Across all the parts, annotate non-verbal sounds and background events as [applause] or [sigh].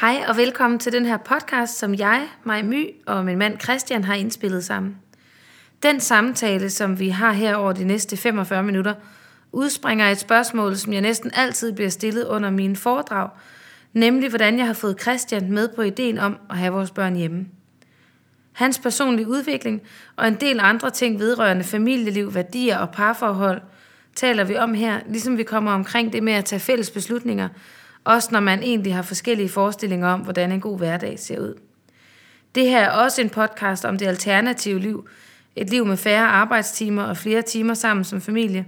Hej og velkommen til den her podcast, som jeg, Maj My og min mand Christian har indspillet sammen. Den samtale, som vi har her over de næste 45 minutter, udspringer et spørgsmål, som jeg næsten altid bliver stillet under mine foredrag, nemlig hvordan jeg har fået Christian med på ideen om at have vores børn hjemme. Hans personlige udvikling og en del andre ting vedrørende familieliv, værdier og parforhold taler vi om her, ligesom vi kommer omkring det med at tage fælles beslutninger, også når man egentlig har forskellige forestillinger om, hvordan en god hverdag ser ud. Det her er også en podcast om det alternative liv, et liv med færre arbejdstimer og flere timer sammen som familie.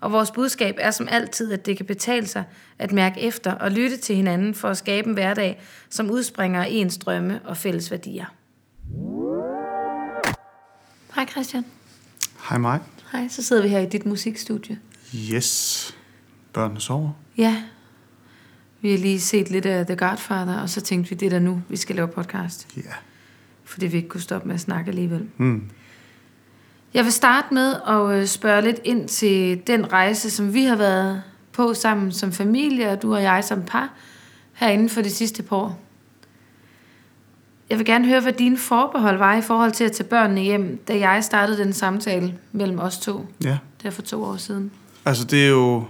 Og vores budskab er som altid, at det kan betale sig at mærke efter og lytte til hinanden for at skabe en hverdag, som udspringer af ens drømme og fælles værdier. Hej Christian. Hej mig. Hej, så sidder vi her i dit musikstudie. Yes. Børnene sover. Ja, vi har lige set lidt af The Godfather, og så tænkte vi, det er der nu, vi skal lave podcast. Ja. Fordi vi ikke kunne stoppe med at snakke alligevel. Mm. Jeg vil starte med at øh, spørge lidt ind til den rejse, som vi har været på sammen som familie, og du og jeg som par, herinde for de sidste par år. Jeg vil gerne høre, hvad dine forbehold var i forhold til at tage børnene hjem, da jeg startede den samtale mellem os to, Ja. der for to år siden. Altså, det er jo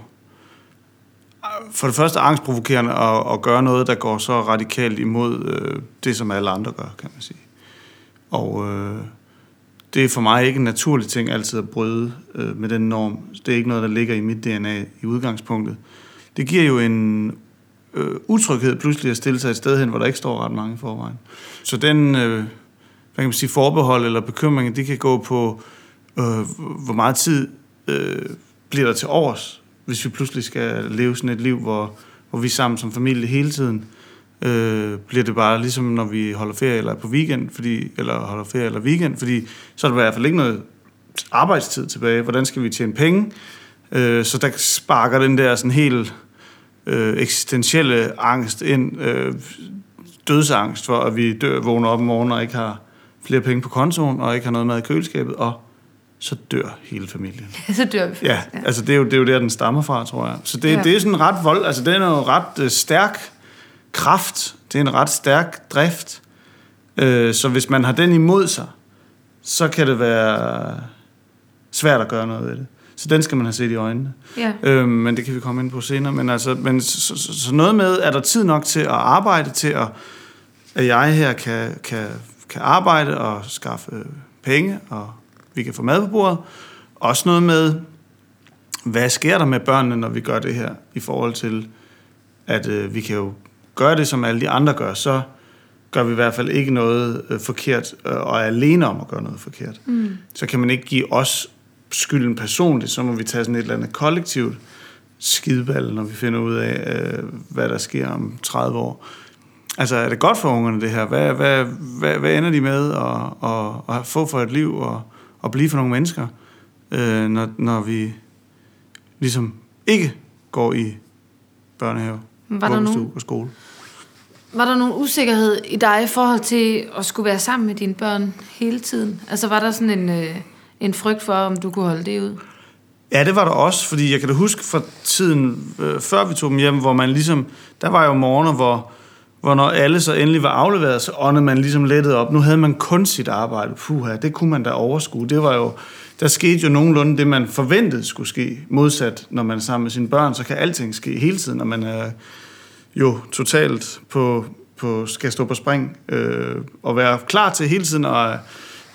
for det første angstprovokerende at, at gøre noget, der går så radikalt imod øh, det, som alle andre gør, kan man sige. Og øh, det er for mig ikke en naturlig ting altid at bryde øh, med den norm. Det er ikke noget, der ligger i mit DNA i udgangspunktet. Det giver jo en øh, utryghed pludselig at stille sig et sted hen, hvor der ikke står ret mange i forvejen. Så den øh, hvad kan man sige, forbehold eller bekymring, det kan gå på, øh, hvor meget tid øh, bliver der til overs, hvis vi pludselig skal leve sådan et liv, hvor, hvor vi er sammen som familie hele tiden. Øh, bliver det bare ligesom, når vi holder ferie eller er på weekend, fordi, eller holder ferie eller weekend, fordi så er der i hvert fald ikke noget arbejdstid tilbage. Hvordan skal vi tjene penge? Øh, så der sparker den der sådan helt øh, eksistentielle angst ind, øh, dødsangst for, at vi dør, vågner op om morgenen og ikke har flere penge på kontoen, og ikke har noget mad i køleskabet, og så dør hele familien. [laughs] så dør vi Ja, først. altså det er, jo, det er jo der, den stammer fra, tror jeg. Så det, Ja. ja. det er sådan ret vold, altså det er en ret øh, stærk kraft, det er en ret stærk drift. Øh, så hvis man har den imod sig, så kan det være svært at gøre noget ved det. Så den skal man have set i øjnene. ja. Øh, men det kan vi komme ind på senere. Men, altså, men så, så, så noget med, er der tid nok til at arbejde, til at, at jeg her kan, kan, kan arbejde og skaffe øh, penge, og vi kan få mad på bordet. Også noget med, hvad sker der med børnene, når vi gør det her, i forhold til, at øh, vi kan jo gøre det, som alle de andre gør, så gør vi i hvert fald ikke noget øh, forkert, øh, og er alene om at gøre noget forkert. Mm. Så kan man ikke give os skylden personligt, så må vi tage sådan et eller andet kollektivt skideball, når vi finder ud af, øh, hvad der sker om 30 år. Altså, er det godt for ungerne, det her? Hvad, hvad, hvad, hvad ender de med at, at, at få for et liv og at blive for nogle mennesker, øh, når, når vi ligesom ikke går i børnehave, Var der, nogen, og skole? var der nogen usikkerhed i dig i forhold til at skulle være sammen med dine børn hele tiden? Altså var der sådan en, øh, en frygt for, om du kunne holde det ud? Ja, det var der også, fordi jeg kan da huske fra tiden, øh, før vi tog dem hjem, hvor man ligesom, der var jo morgener, hvor, hvor når alle så endelig var afleveret, så åndede man ligesom lettet op. Nu havde man kun sit arbejde. Puha, det kunne man da overskue. Det var jo, der skete jo nogenlunde det, man forventede skulle ske. Modsat, når man er sammen med sine børn, så kan alting ske hele tiden, når man er jo totalt på, på skal stå på spring øh, og være klar til hele tiden at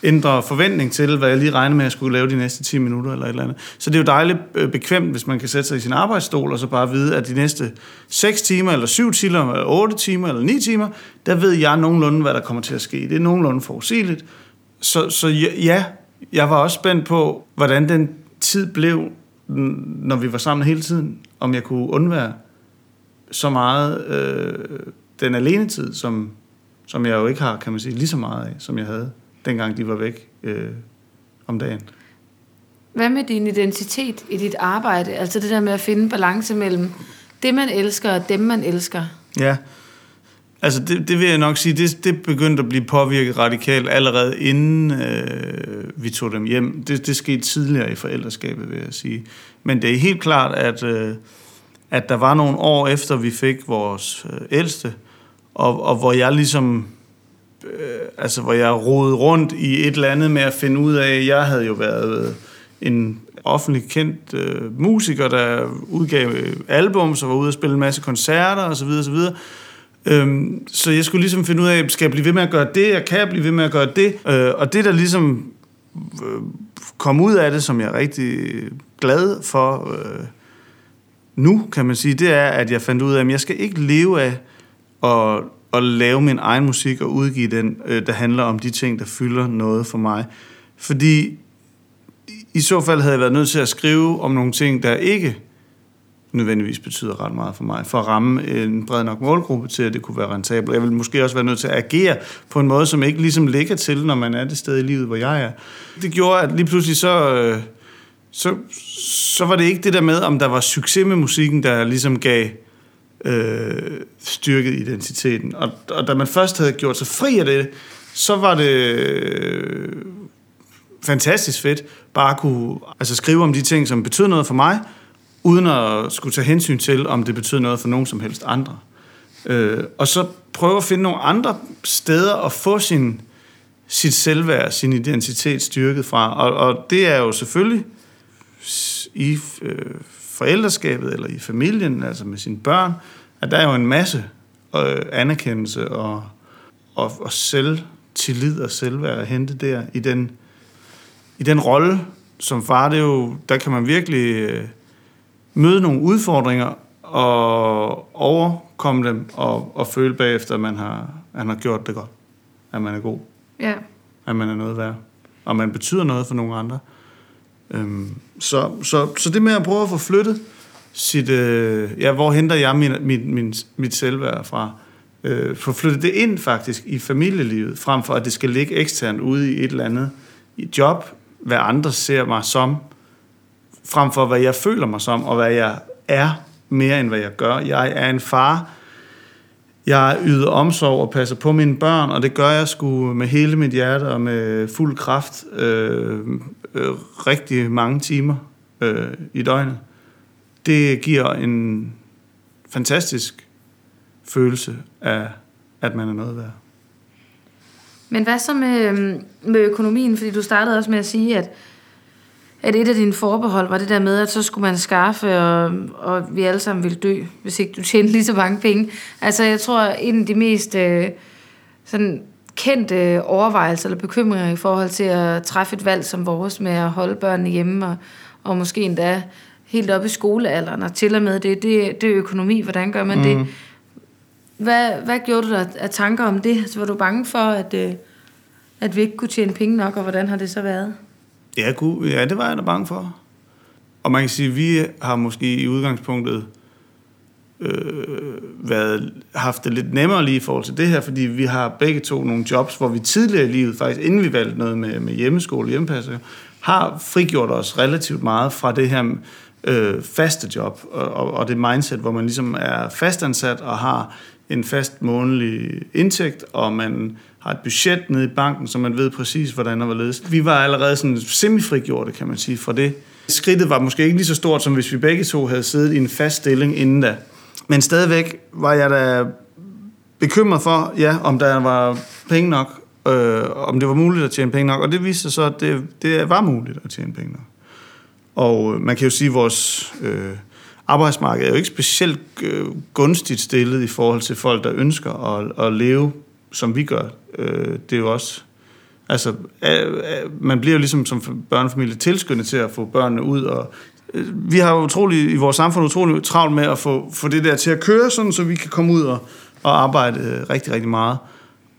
ændre forventning til, hvad jeg lige regner med, at jeg skulle lave de næste 10 minutter eller et eller andet. Så det er jo dejligt øh, bekvemt, hvis man kan sætte sig i sin arbejdsstol og så bare vide, at de næste 6 timer, eller 7 øh, timer, eller 8 timer, eller 9 timer, der ved jeg nogenlunde, hvad der kommer til at ske. Det er nogenlunde forudsigeligt. Så, så ja- jeg var også spændt på, hvordan den tid blev, når vi var sammen hele tiden. Om jeg kunne undvære så meget øh, den alenetid, som, som jeg jo ikke har, kan man sige, lige så meget af, som jeg havde, dengang de var væk øh, om dagen. Hvad med din identitet i dit arbejde? Altså det der med at finde balance mellem det, man elsker, og dem, man elsker. Ja, altså det, det vil jeg nok sige, det, det begyndte at blive påvirket radikalt allerede inden øh, vi tog dem hjem. Det, det skete tidligere i forældreskabet, vil jeg sige. Men det er helt klart, at, øh, at der var nogle år efter, vi fik vores øh, ældste, og, og hvor jeg ligesom, øh, altså hvor jeg rodede rundt i et eller andet med at finde ud af, jeg havde jo været en offentlig kendt øh, musiker, der udgav øh, album, så var ude og spille en masse koncerter osv. osv. Øhm, så jeg skulle ligesom finde ud af, skal jeg blive ved med at gøre det, og kan jeg blive ved med at gøre det? Øh, og det, der ligesom øh, kom ud af det, som jeg er rigtig glad for øh, nu, kan man sige, det er, at jeg fandt ud af, at jeg skal ikke leve af at, at lave min egen musik og udgive den, øh, der handler om de ting, der fylder noget for mig. Fordi i så fald havde jeg været nødt til at skrive om nogle ting, der ikke nødvendigvis betyder ret meget for mig, for at ramme øh, en bred nok målgruppe til, at det kunne være rentabelt. Jeg vil måske også være nødt til at agere på en måde, som ikke ligesom ligger til, når man er det sted i livet, hvor jeg er. Det gjorde, at lige pludselig så, øh, så, så var det ikke det der med, om der var succes med musikken, der ligesom gav øh, styrket identiteten. Og, og da man først havde gjort sig fri af det, så var det øh, fantastisk fedt bare at kunne altså, skrive om de ting, som betød noget for mig, uden at skulle tage hensyn til, om det betyder noget for nogen som helst andre. Øh, og så prøve at finde nogle andre steder at få sin, sit selvværd, sin identitet styrket fra. Og, og det er jo selvfølgelig i øh, forældreskabet eller i familien, altså med sine børn, at der er jo en masse øh, anerkendelse og, og, og selvtillid og selvværd at hente der i den, i den rolle som far. Det er jo, der kan man virkelig... Øh, møde nogle udfordringer og overkomme dem og, og føle bagefter, at man har, at man har gjort det godt. At man er god. Ja. At man er noget værd. Og man betyder noget for nogle andre. Øhm, så, så, så det med at prøve at få flyttet sit, øh, ja, hvor henter jeg min, min, min, mit selvværd fra? Øh, få flyttet det ind faktisk i familielivet, frem for at det skal ligge eksternt ude i et eller andet i job, hvad andre ser mig som, frem for hvad jeg føler mig som, og hvad jeg er, mere end hvad jeg gør. Jeg er en far, jeg yder omsorg og passer på mine børn, og det gør jeg sgu med hele mit hjerte og med fuld kraft øh, øh, rigtig mange timer øh, i døgnet. Det giver en fantastisk følelse af, at man er noget værd. Men hvad så med, øhm, med økonomien? Fordi du startede også med at sige, at at et af dine forbehold var det der med, at så skulle man skaffe, og, og vi alle sammen ville dø, hvis ikke du tjente lige så mange penge. Altså, jeg tror, en af de mest øh, sådan kendte overvejelser eller bekymringer i forhold til at træffe et valg som vores med at holde børnene hjemme, og, og måske endda helt op i skolealderen, og til og med det, det, det er økonomi, hvordan gør man mm. det? Hvad, hvad gjorde du der af tanker om det? Så var du bange for, at, øh, at vi ikke kunne tjene penge nok, og hvordan har det så været? Ja, gud, ja, det var jeg da bange for. Og man kan sige, at vi har måske i udgangspunktet øh, været, haft det lidt nemmere lige i forhold til det her, fordi vi har begge to nogle jobs, hvor vi tidligere i livet, faktisk inden vi valgte noget med, med hjemmeskole, hjemmepasser, har frigjort os relativt meget fra det her øh, faste job, og, og det mindset, hvor man ligesom er fastansat og har en fast månedlig indtægt, og man har et budget nede i banken, så man ved præcis, hvordan og hvorledes. Vi var allerede sådan semifrigjorte, kan man sige, fra det. Skridtet var måske ikke lige så stort, som hvis vi begge to havde siddet i en fast stilling inden da. Men stadigvæk var jeg da bekymret for, ja, om der var penge nok, øh, om det var muligt at tjene penge nok. Og det viste sig så, at det, det var muligt at tjene penge nok. Og øh, man kan jo sige, at vores øh, arbejdsmarked er jo ikke specielt øh, gunstigt stillet i forhold til folk, der ønsker at, at leve, som vi gør. Øh, det er jo også... Altså, øh, øh, man bliver jo ligesom som børnefamilie tilskyndet til at få børnene ud, og Øh, vi har utrolig, i vores samfund utrolig travlt med at få, få det der til at køre, sådan, så vi kan komme ud og, og arbejde øh, rigtig, rigtig meget.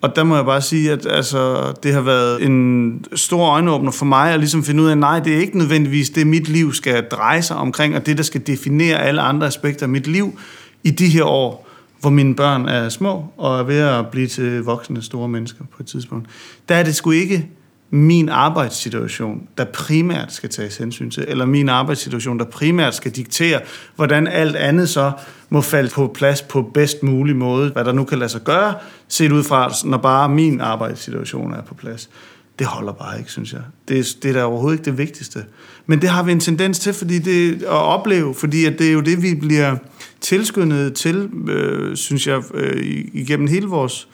Og der må jeg bare sige, at altså, det har været en stor øjenåbner for mig at ligesom finde ud af, at nej, det er ikke nødvendigvis det, mit liv skal dreje sig omkring, og det, der skal definere alle andre aspekter af mit liv i de her år, hvor mine børn er små og er ved at blive til voksne store mennesker på et tidspunkt. Der er det sgu ikke min arbejdssituation, der primært skal tages hensyn til, eller min arbejdssituation, der primært skal diktere, hvordan alt andet så må falde på plads på bedst mulig måde, hvad der nu kan lade sig gøre, set ud fra, når bare min arbejdssituation er på plads. det holder bare ikke, synes jeg. Det, det er da overhovedet ikke det vigtigste. Men det har vi en tendens til fordi det, at opleve, fordi at det er jo det, vi bliver tilskyndet til, øh, synes jeg, øh, igennem hele vores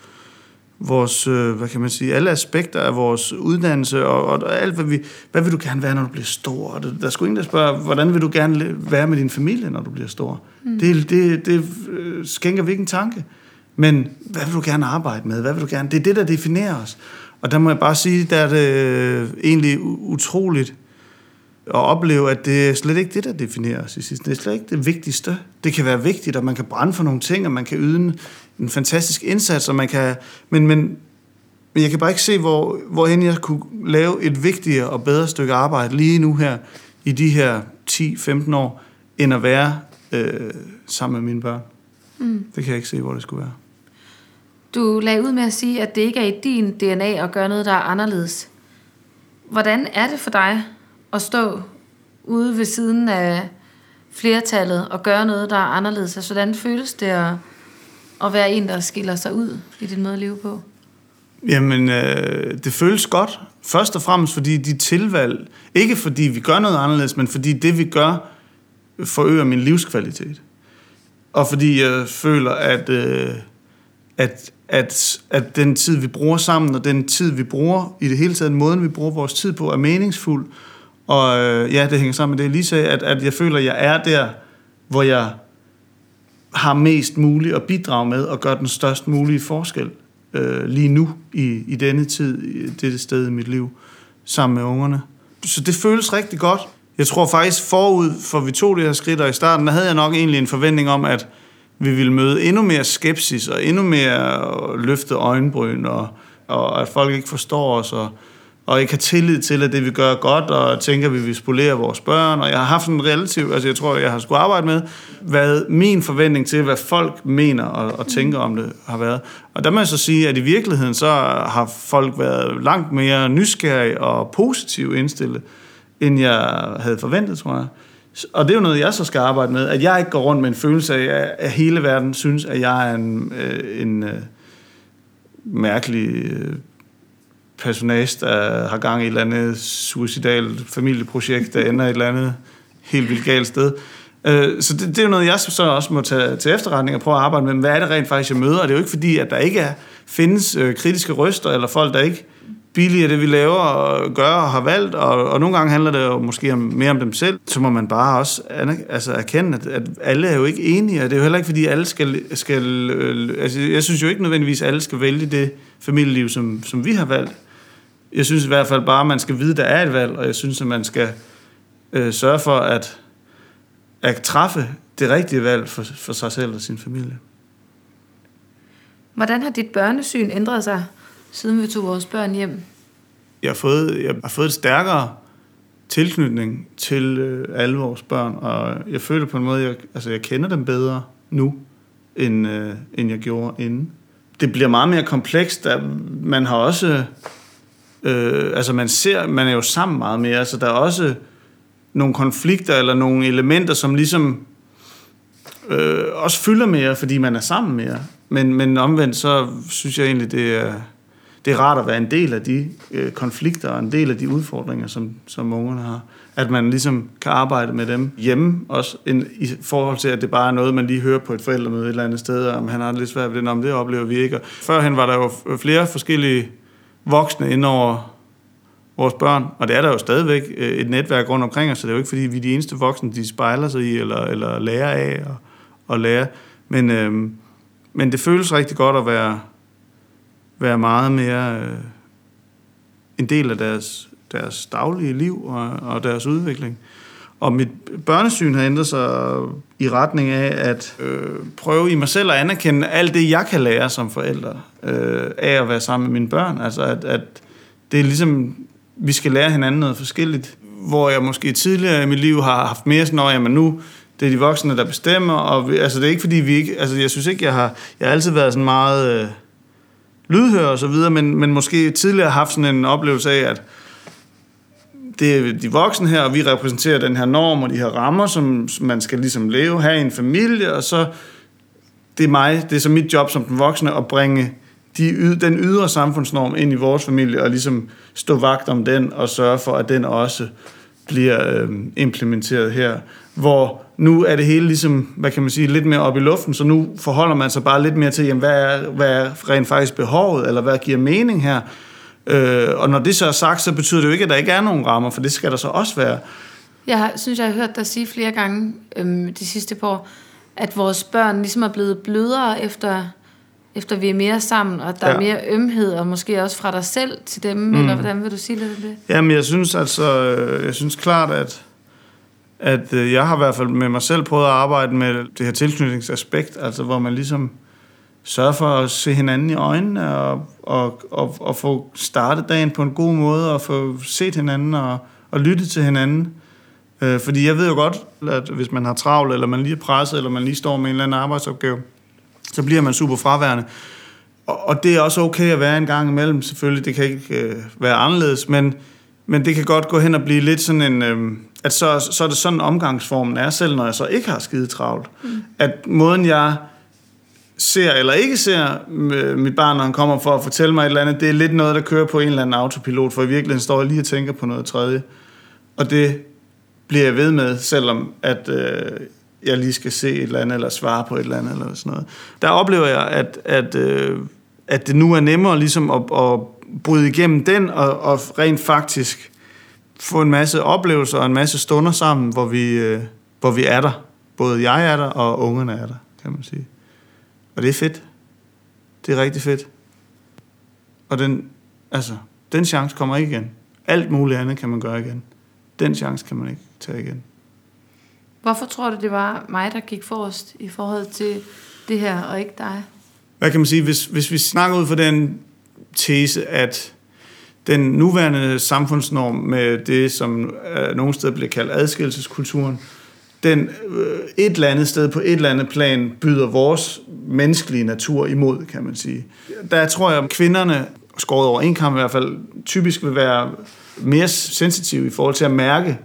vores, øh, hvad kan man sige, alle aspekter af vores uddannelse, og, og alt, hvad, vi, hvad vil du gerne være, når du bliver stor? Og der er sgu ingen, der spørger, hvordan vil du gerne være med din familie, når du bliver stor? Mm. Det, det, det øh, skænker vi ikke en tanke. Men hvad vil du gerne arbejde med? Hvad vil du gerne? Det er det, der definerer os. Og der må jeg bare sige, der er det øh, egentlig utroligt at opleve, at det er slet ikke det, der definerer os i sidste. Det er slet ikke det vigtigste. Det kan være vigtigt, at man kan brænde for nogle ting, og man kan yde en, en fantastisk indsats, og man kan, men, men, men jeg kan bare ikke se, hvor, hvorhen jeg kunne lave et vigtigere og bedre stykke arbejde lige nu her, i de her 10-15 år, end at være øh, sammen med mine børn. Mm. Det kan jeg ikke se, hvor det skulle være. Du lagde ud med at sige, at det ikke er i din DNA at gøre noget, der er anderledes. Hvordan er det for dig at stå ude ved siden af flertallet og gøre noget, der er anderledes? Altså, hvordan føles det at, at være en, der skiller sig ud i din måde at leve på? Jamen, øh, det føles godt. Først og fremmest fordi de tilvalg, ikke fordi vi gør noget anderledes, men fordi det vi gør, forøger min livskvalitet. Og fordi jeg føler, at, øh, at, at, at den tid, vi bruger sammen, og den tid, vi bruger, i det hele taget, måden, vi bruger vores tid på, er meningsfuld. Og øh, ja, det hænger sammen med det, jeg lige sagde, at, at jeg føler, at jeg er der, hvor jeg har mest muligt at bidrage med, og gøre den størst mulige forskel øh, lige nu, i, i denne tid, i dette sted i mit liv, sammen med ungerne. Så det føles rigtig godt. Jeg tror faktisk forud for vi tog det her skridt, og i starten, der havde jeg nok egentlig en forventning om, at vi ville møde endnu mere skepsis, og endnu mere løftet øjenbryn, og, og at folk ikke forstår os, og, og ikke har tillid til, at det vi gør er godt, og tænker, at vi vil spolere vores børn. Og jeg har haft en relativ, altså jeg tror, jeg har skulle arbejde med, hvad min forventning til, hvad folk mener og, og tænker om det har været. Og der må jeg så sige, at i virkeligheden, så har folk været langt mere nysgerrige og positivt indstillet end jeg havde forventet, tror jeg. Og det er jo noget, jeg så skal arbejde med, at jeg ikke går rundt med en følelse af, at hele verden synes, at jeg er en, øh, en øh, mærkelig øh, personage, der har gang i et eller andet suicidalt familieprojekt, der ender et eller andet helt vildt galt sted. Øh, så det, det er jo noget, jeg så også må tage til efterretning og prøve at arbejde med. Hvad er det rent faktisk, jeg møder? Og det er jo ikke fordi, at der ikke er, findes øh, kritiske røster, eller folk, der ikke billige det, vi laver og gør og har valgt, og, og nogle gange handler det jo måske om, mere om dem selv, så må man bare også altså erkende, at, at alle er jo ikke enige, og det er jo heller ikke, fordi alle skal... skal øh, altså, jeg synes jo ikke nødvendigvis, at alle skal vælge det familieliv, som, som vi har valgt. Jeg synes i hvert fald bare, at man skal vide, at der er et valg, og jeg synes, at man skal øh, sørge for at, at træffe det rigtige valg for, for sig selv og sin familie. Hvordan har dit børnesyn ændret sig siden vi tog vores børn hjem? Jeg har fået, jeg har fået et stærkere tilknytning til øh, alle vores børn, og jeg føler på en måde, jeg, altså jeg kender dem bedre nu, end, øh, end jeg gjorde inden. Det bliver meget mere komplekst. Man har også... Øh, altså man ser, man er jo sammen meget mere, så der er også nogle konflikter eller nogle elementer, som ligesom øh, også fylder mere, fordi man er sammen mere. Men, men omvendt, så synes jeg egentlig, det er, det er rart at være en del af de øh, konflikter og en del af de udfordringer, som, som ungerne har. At man ligesom kan arbejde med dem hjemme, også en, i forhold til, at det bare er noget, man lige hører på et forældremøde et eller andet sted, og om han har lidt svært ved det, om det oplever vi ikke. Og førhen var der jo flere forskellige voksne ind over vores børn, og det er der jo stadigvæk øh, et netværk rundt omkring os, så det er jo ikke, fordi vi er de eneste voksne, de spejler sig i, eller, eller lærer af og, og lærer. Men, øhm, men det føles rigtig godt at være, være meget mere øh, en del af deres, deres daglige liv og, og deres udvikling. Og mit børnesyn har ændret sig i retning af at øh, prøve i mig selv at anerkende alt det, jeg kan lære som forælder øh, af at være sammen med mine børn. Altså at, at det er ligesom, vi skal lære hinanden noget forskelligt. Hvor jeg måske tidligere i mit liv har haft mere sådan, at nu det er de voksne, der bestemmer. Og vi, altså det er ikke fordi, vi ikke... Altså jeg synes ikke, jeg har... Jeg har altid været sådan meget... Øh, lydhør og så videre, men, men måske tidligere haft sådan en oplevelse af, at det er de voksne her, og vi repræsenterer den her norm og de her rammer, som man skal ligesom leve, have i en familie, og så det er mig, det er så mit job som den voksne at bringe de, den ydre samfundsnorm ind i vores familie, og ligesom stå vagt om den, og sørge for, at den også bliver øh, implementeret her. Hvor nu er det hele ligesom, hvad kan man sige, lidt mere op i luften, så nu forholder man sig bare lidt mere til, jamen, hvad, er, hvad er rent faktisk behovet, eller hvad giver mening her. Øh, og når det så er sagt, så betyder det jo ikke, at der ikke er nogen rammer, for det skal der så også være. Jeg har, synes, jeg har hørt dig sige flere gange øhm, de sidste par år, at vores børn ligesom er blevet blødere efter, efter vi er mere sammen, og der ja. er mere ømhed, og måske også fra dig selv til dem, mm. eller hvordan vil du sige det? det? Jamen, jeg synes altså, øh, jeg synes klart, at, at øh, jeg har i hvert fald med mig selv prøvet at arbejde med det her tilknytningsaspekt, altså hvor man ligesom sørger for at se hinanden i øjnene, og, og, og, og få startet dagen på en god måde, og få set hinanden, og, og lyttet til hinanden. Øh, fordi jeg ved jo godt, at hvis man har travlt, eller man lige er presset, eller man lige står med en eller anden arbejdsopgave, så bliver man super fraværende. Og, og det er også okay at være en gang imellem, selvfølgelig. Det kan ikke øh, være anderledes, men, men det kan godt gå hen og blive lidt sådan en... Øh, at så, så er det sådan omgangsformen er, selv når jeg så ikke har skide travlt. Mm. At måden jeg ser eller ikke ser øh, mit barn, når han kommer for at fortælle mig et eller andet, det er lidt noget, der kører på en eller anden autopilot, for i virkeligheden står jeg lige og tænker på noget tredje. Og det bliver jeg ved med, selvom at øh, jeg lige skal se et eller andet, eller svare på et eller andet, eller sådan noget. Der oplever jeg, at, at, øh, at det nu er nemmere ligesom at, at bryde igennem den, og, og rent faktisk få en masse oplevelser og en masse stunder sammen, hvor vi, øh, hvor vi er der. Både jeg er der, og ungerne er der, kan man sige. Og det er fedt. Det er rigtig fedt. Og den, altså, den chance kommer ikke igen. Alt muligt andet kan man gøre igen. Den chance kan man ikke tage igen. Hvorfor tror du, det var mig, der gik forrest i forhold til det her, og ikke dig? Hvad kan man sige, hvis, hvis vi snakker ud fra den tese, at den nuværende samfundsnorm med det, som øh, nogle steder bliver kaldt adskillelseskulturen, den øh, et eller andet sted på et eller andet plan byder vores menneskelige natur imod, kan man sige. Der tror jeg, at kvinderne, skåret over en kamp i hvert fald, typisk vil være mere sensitive i forhold til at mærke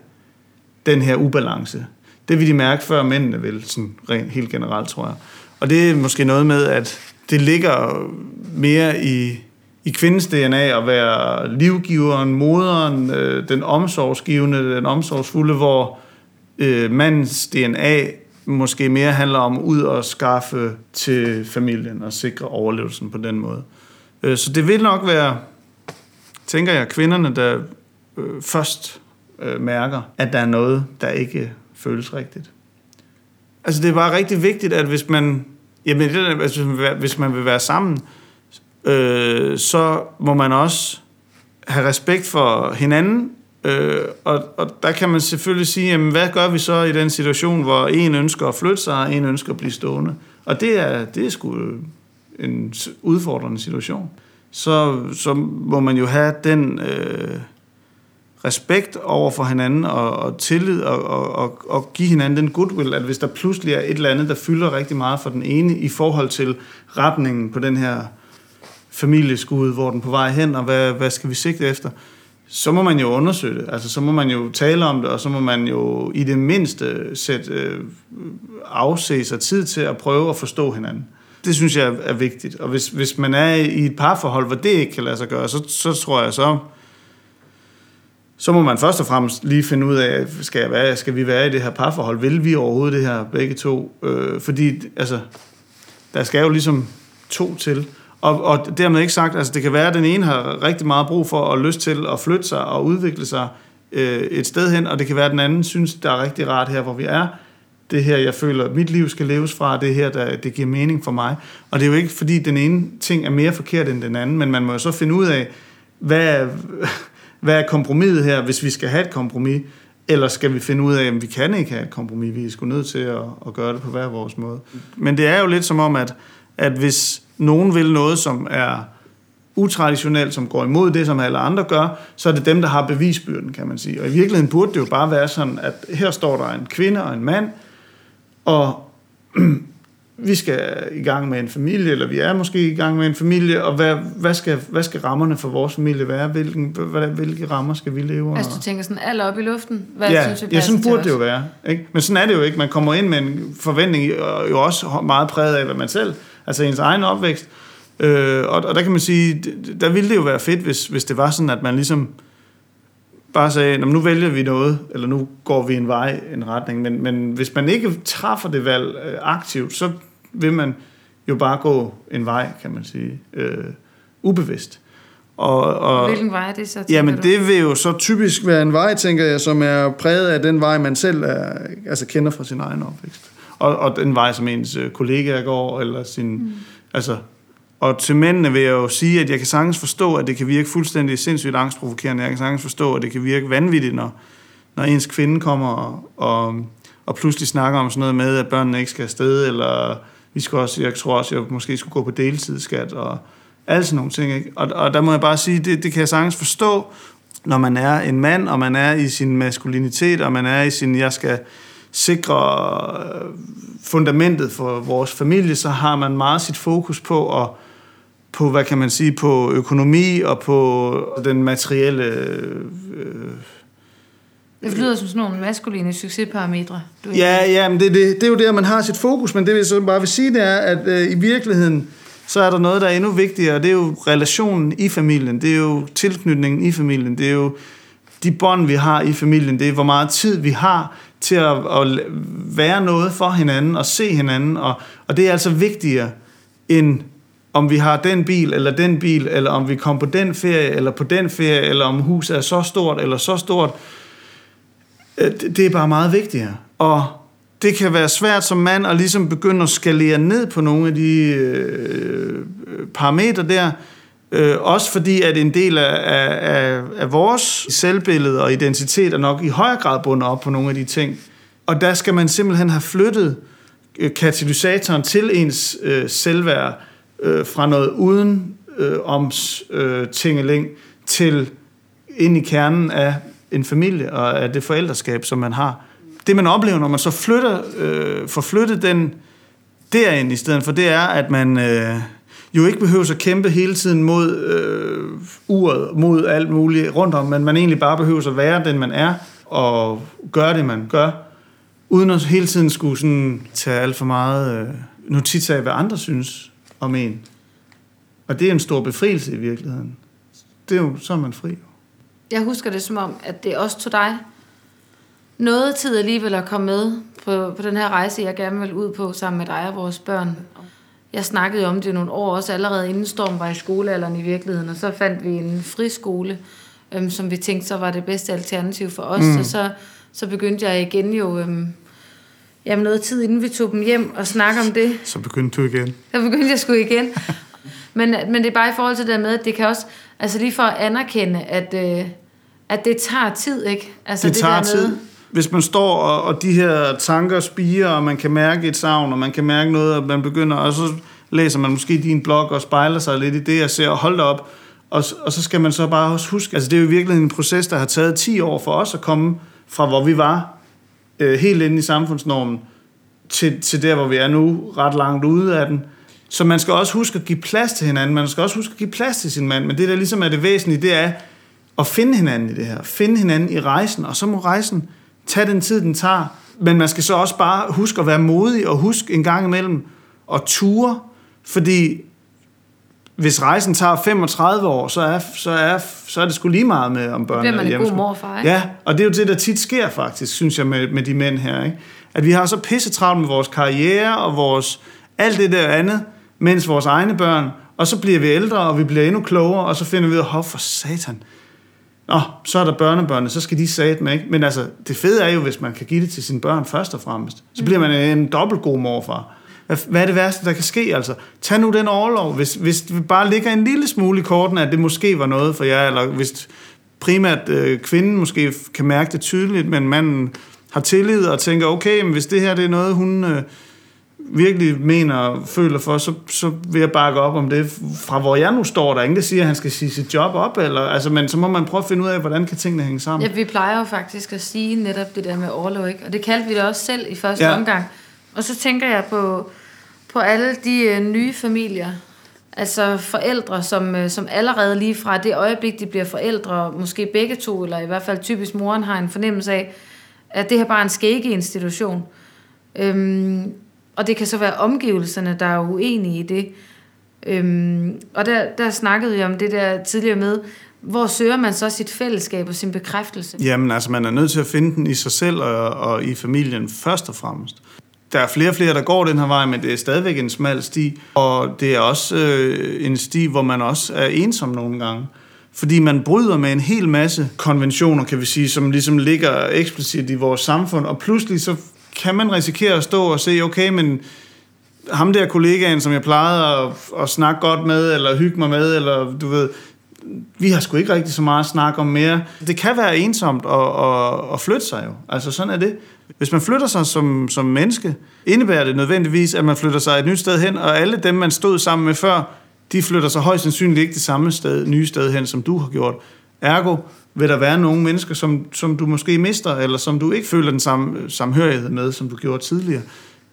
den her ubalance. Det vil de mærke før mændene vil, sådan rent, helt generelt, tror jeg. Og det er måske noget med, at det ligger mere i, i kvindens DNA at være livgiveren, moderen, øh, den omsorgsgivende, den omsorgsfulde, hvor øh, mandens DNA måske mere handler om ud og skaffe til familien og sikre overlevelsen på den måde. Øh, så det vil nok være, tænker jeg, kvinderne, der øh, først øh, mærker, at der er noget, der ikke føles rigtigt. Altså det er bare rigtig vigtigt, at hvis man, jamen, det, altså, hvis man vil være sammen, øh, så må man også have respekt for hinanden, øh, og, og der kan man selvfølgelig sige, jamen, hvad gør vi så i den situation, hvor en ønsker at flytte sig, og en ønsker at blive stående? Og det er, det er sgu øh, en udfordrende situation. Så, så må man jo have den... Øh, respekt over for hinanden og, og tillid og, og, og, og give hinanden den goodwill, at hvis der pludselig er et eller andet, der fylder rigtig meget for den ene i forhold til retningen på den her familieskud, hvor den på vej hen, og hvad, hvad skal vi sigte efter, så må man jo undersøge det. Altså, så må man jo tale om det, og så må man jo i det mindste sætte, øh, afse sig tid til at prøve at forstå hinanden. Det synes jeg er vigtigt. Og hvis, hvis man er i et parforhold, hvor det ikke kan lade sig gøre, så, så tror jeg så, så må man først og fremmest lige finde ud af, skal, jeg være, skal vi være i det her parforhold? Vil vi overhovedet det her begge to? Øh, fordi altså, der skal jo ligesom to til. Og, og dermed ikke sagt, altså det kan være, at den ene har rigtig meget brug for og lyst til at flytte sig og udvikle sig øh, et sted hen, og det kan være, at den anden synes, det er rigtig rart her, hvor vi er. Det her, jeg føler, at mit liv skal leves fra, det her, der, det giver mening for mig. Og det er jo ikke, fordi den ene ting er mere forkert end den anden, men man må jo så finde ud af, hvad, [laughs] hvad er kompromiset her, hvis vi skal have et kompromis? Eller skal vi finde ud af, at vi kan ikke have et kompromis, vi er sgu nødt til at, at gøre det på hver vores måde. Men det er jo lidt som om, at, at hvis nogen vil noget, som er utraditionelt, som går imod det, som alle andre gør, så er det dem, der har bevisbyrden, kan man sige. Og i virkeligheden burde det jo bare være sådan, at her står der en kvinde og en mand, og [clears throat] vi skal i gang med en familie, eller vi er måske i gang med en familie, og hvad, hvad, skal, hvad skal rammerne for vores familie være? Hvilken, hvad, hvilke rammer skal vi leve under? Altså du tænker sådan alt op i luften? Hvad ja, synes, ja, sådan burde det jo være. Ikke? Men sådan er det jo ikke. Man kommer ind med en forventning, og jo også meget præget af, hvad man selv, altså ens egen opvækst, Øh, og, og der kan man sige, der ville det jo være fedt, hvis, hvis det var sådan, at man ligesom bare sagde, nu vælger vi noget, eller nu går vi en vej, en retning. Men, men hvis man ikke træffer det valg øh, aktivt, så vil man jo bare gå en vej, kan man sige, øh, ubevidst. Og, og, Hvilken vej er det så? Jamen du? det vil jo så typisk være en vej, tænker jeg, som er præget af den vej, man selv er, altså kender fra sin egen opvækst. Og, og den vej, som ens øh, kollegaer går, eller sin... Mm. Altså, og til mændene vil jeg jo sige, at jeg kan sagtens forstå, at det kan virke fuldstændig sindssygt angstprovokerende. Jeg kan sagtens forstå, at det kan virke vanvittigt, når, når ens kvinde kommer og, og, og pludselig snakker om sådan noget med, at børnene ikke skal afsted, eller vi skal også, jeg tror også, jeg måske skulle gå på deltidsskat, og alle sådan nogle ting. Ikke? Og, og der må jeg bare sige, det, det kan jeg sagtens forstå, når man er en mand, og man er i sin maskulinitet, og man er i sin, jeg skal sikre øh, fundamentet for vores familie, så har man meget sit fokus på at på, hvad kan man sige, på økonomi og på den materielle... Øh, det lyder som sådan nogle maskuline succesparametre. Du ja, ja, men det, det, det er jo der, man har sit fokus, men det vil så bare vil sige, det er, at øh, i virkeligheden, så er der noget, der er endnu vigtigere, og det er jo relationen i familien, det er jo tilknytningen i familien, det er jo de bånd, vi har i familien, det er hvor meget tid vi har til at, at være noget for hinanden og se hinanden, og, og det er altså vigtigere end om vi har den bil eller den bil, eller om vi kommer på den ferie eller på den ferie, eller om huset er så stort eller så stort. Øh, det er bare meget vigtigere. Og det kan være svært som mand at ligesom begynde at skalere ned på nogle af de øh, øh parametre der, øh, også fordi at en del af, af, af vores selvbillede og identitet er nok i højere grad bundet op på nogle af de ting. Og der skal man simpelthen have flyttet øh, katalysatoren til ens øh, selvværd, øh, fra noget uden øh, oms øh, tingeling til ind i kernen af en familie og af det forældreskab, som man har. Det man oplever, når man så flytter, øh, får flyttet den derind i stedet for, det er, at man øh, jo ikke behøver at kæmpe hele tiden mod øh, uret, mod alt muligt rundt om, men man egentlig bare behøver at være den, man er, og gøre det, man gør, uden at hele tiden skulle sådan tage alt for meget øh, notits af, hvad andre synes om en. Og det er en stor befrielse i virkeligheden. Det er jo, så er man fri. Jeg husker det som om, at det også tog dig noget tid alligevel at komme med på, på den her rejse, jeg gerne vil ud på sammen med dig og vores børn. Jeg snakkede om det nogle år også allerede inden Storm var i skolealderen i virkeligheden, og så fandt vi en friskole, øhm, som vi tænkte så var det bedste alternativ for os, mm. og så, så begyndte jeg igen jo øhm, jamen noget tid, inden vi tog dem hjem og snakke om det. Så begyndte du igen. Så begyndte jeg sgu igen. [laughs] men, men det er bare i forhold til det med, at det kan også, altså lige for at anerkende, at, øh, at det tager tid, ikke? Altså det, det tager tid. Med, hvis man står, og, og de her tanker spiger, og man kan mærke et savn, og man kan mærke noget, og man begynder, og så læser man måske din blog og spejler sig lidt i det, og ser, og hold op, og, og så skal man så bare også huske, altså det er jo virkelig en proces, der har taget 10 år for os at komme fra, hvor vi var, øh, helt inde i samfundsnormen, til, til der, hvor vi er nu, ret langt ude af den. Så man skal også huske at give plads til hinanden, man skal også huske at give plads til sin mand, men det, der ligesom er det væsentlige, det er at finde hinanden i det her, finde hinanden i rejsen, og så må rejsen tage den tid, den tager, men man skal så også bare huske at være modig, og huske en gang imellem at ture, fordi hvis rejsen tager 35 år, så er, så er, så er det sgu lige meget med, om børnene er hjemme. God morfar, ikke? Ja, og det er jo det, der tit sker faktisk, synes jeg, med, med de mænd her. Ikke? At vi har så pissetravlt med vores karriere og vores alt det der andet, mens vores egne børn, og så bliver vi ældre, og vi bliver endnu klogere, og så finder vi ud af, for satan. Nå, så er der børnebørnene, så skal de sat med, ikke? Men altså, det fede er jo, hvis man kan give det til sine børn først og fremmest. Så bliver man en dobbelt god morfar. Hvad er det værste, der kan ske? Altså, tag nu den overlov. Hvis, hvis det bare ligger en lille smule i korten, at det måske var noget for jer, eller hvis primært øh, kvinden måske kan mærke det tydeligt, men manden har tillid og tænker, okay, men hvis det her det er noget, hun øh, virkelig mener og føler for, så, så vil jeg bakke op om det. Fra hvor jeg nu står, der er ingen, der siger, at han skal sige sit job op, eller, altså, men så må man prøve at finde ud af, hvordan kan tingene hænge sammen. Ja, vi plejer jo faktisk at sige netop det der med overlov, ikke? og det kaldte vi det også selv i første ja. omgang. Og så tænker jeg på, på alle de øh, nye familier, altså forældre, som, øh, som allerede lige fra det øjeblik, de bliver forældre, måske begge to, eller i hvert fald typisk moren har en fornemmelse af, at det her bare en skægge institution. Øhm, og det kan så være omgivelserne, der er uenige i det. Øhm, og der, der snakkede vi om det der tidligere med, hvor søger man så sit fællesskab og sin bekræftelse? Jamen altså, man er nødt til at finde den i sig selv og, og i familien først og fremmest. Der er flere og flere, der går den her vej, men det er stadigvæk en smal sti. Og det er også øh, en sti, hvor man også er ensom nogle gange. Fordi man bryder med en hel masse konventioner, kan vi sige, som ligesom ligger eksplicit i vores samfund. Og pludselig så kan man risikere at stå og se, okay, men ham der kollegaen, som jeg plejede at, at snakke godt med, eller hygge mig med, eller du ved, vi har sgu ikke rigtig så meget at snakke om mere. Det kan være ensomt at, at, at flytte sig jo. Altså sådan er det. Hvis man flytter sig som, som menneske, indebærer det nødvendigvis, at man flytter sig et nyt sted hen, og alle dem, man stod sammen med før, de flytter sig højst sandsynligt ikke det samme sted, nye sted hen, som du har gjort. Ergo vil der være nogle mennesker, som, som du måske mister, eller som du ikke føler den samme samhørighed med, som du gjorde tidligere.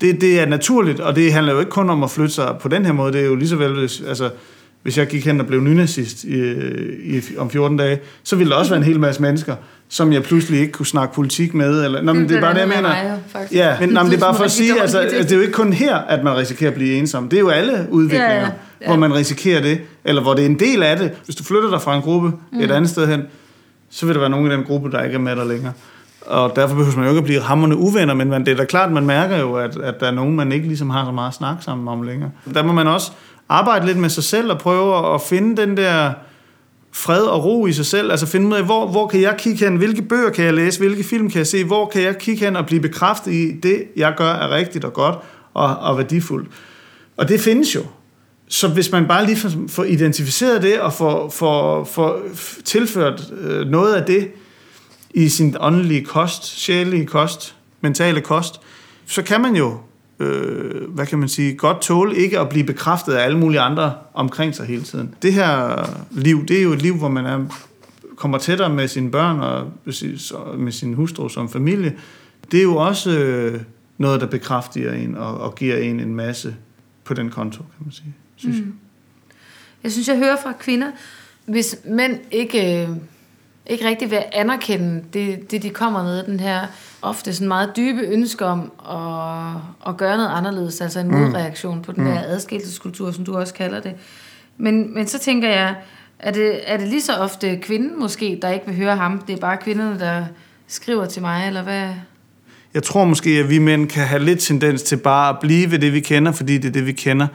Det, det er naturligt, og det handler jo ikke kun om at flytte sig på den her måde. Det er jo lige så vel, hvis, altså, hvis jeg gik hen og blev nynazist i, i, om 14 dage, så ville der også være en hel masse mennesker, som jeg pludselig ikke kunne snakke politik med. Eller, nå, men det er bare det, jeg mener. ja, men, nå, men det er bare for at sige, altså, altså, det er jo ikke kun her, at man risikerer at blive ensom. Det er jo alle udviklinger, ja, ja, ja. hvor man risikerer det, eller hvor det er en del af det. Hvis du flytter dig fra en gruppe mm. et andet sted hen, så vil der være nogen i den gruppe, der ikke er med der længere. Og derfor behøver man jo ikke at blive hammerne uvenner, men det er da klart, man mærker jo, at, at der er nogen, man ikke ligesom har så meget at snakke sammen om længere. Der må man også arbejde lidt med sig selv og prøve at finde den der fred og ro i sig selv. Altså finde ud af, hvor, hvor kan jeg kigge hen? Hvilke bøger kan jeg læse? Hvilke film kan jeg se? Hvor kan jeg kigge hen og blive bekræftet i, det jeg gør er rigtigt og godt og, og værdifuldt? Og det findes jo. Så hvis man bare lige får, får identificeret det og får, får, får tilført øh, noget af det i sin åndelige kost, sjælelige kost, mentale kost, så kan man jo øh, hvad kan man sige, godt tåle ikke at blive bekræftet af alle mulige andre omkring sig hele tiden. Det her liv, det er jo et liv, hvor man er, kommer tættere med sine børn og med sin hustru som familie. Det er jo også øh, noget, der bekræfter en og, og giver en en masse på den konto, kan man sige, synes mm. jeg. Jeg synes, jeg hører fra kvinder, hvis mænd ikke... Øh ikke rigtig vil anerkende det, det, de kommer med, den her ofte sådan meget dybe ønske om at, at gøre noget anderledes, altså en mm. modreaktion på den mm. her adskillelseskultur, som du også kalder det. Men, men så tænker jeg, er det, er det lige så ofte kvinden måske, der ikke vil høre ham? Det er bare kvinderne, der skriver til mig, eller hvad? Jeg tror måske, at vi mænd kan have lidt tendens til bare at blive ved det, vi kender, fordi det er det, vi kender.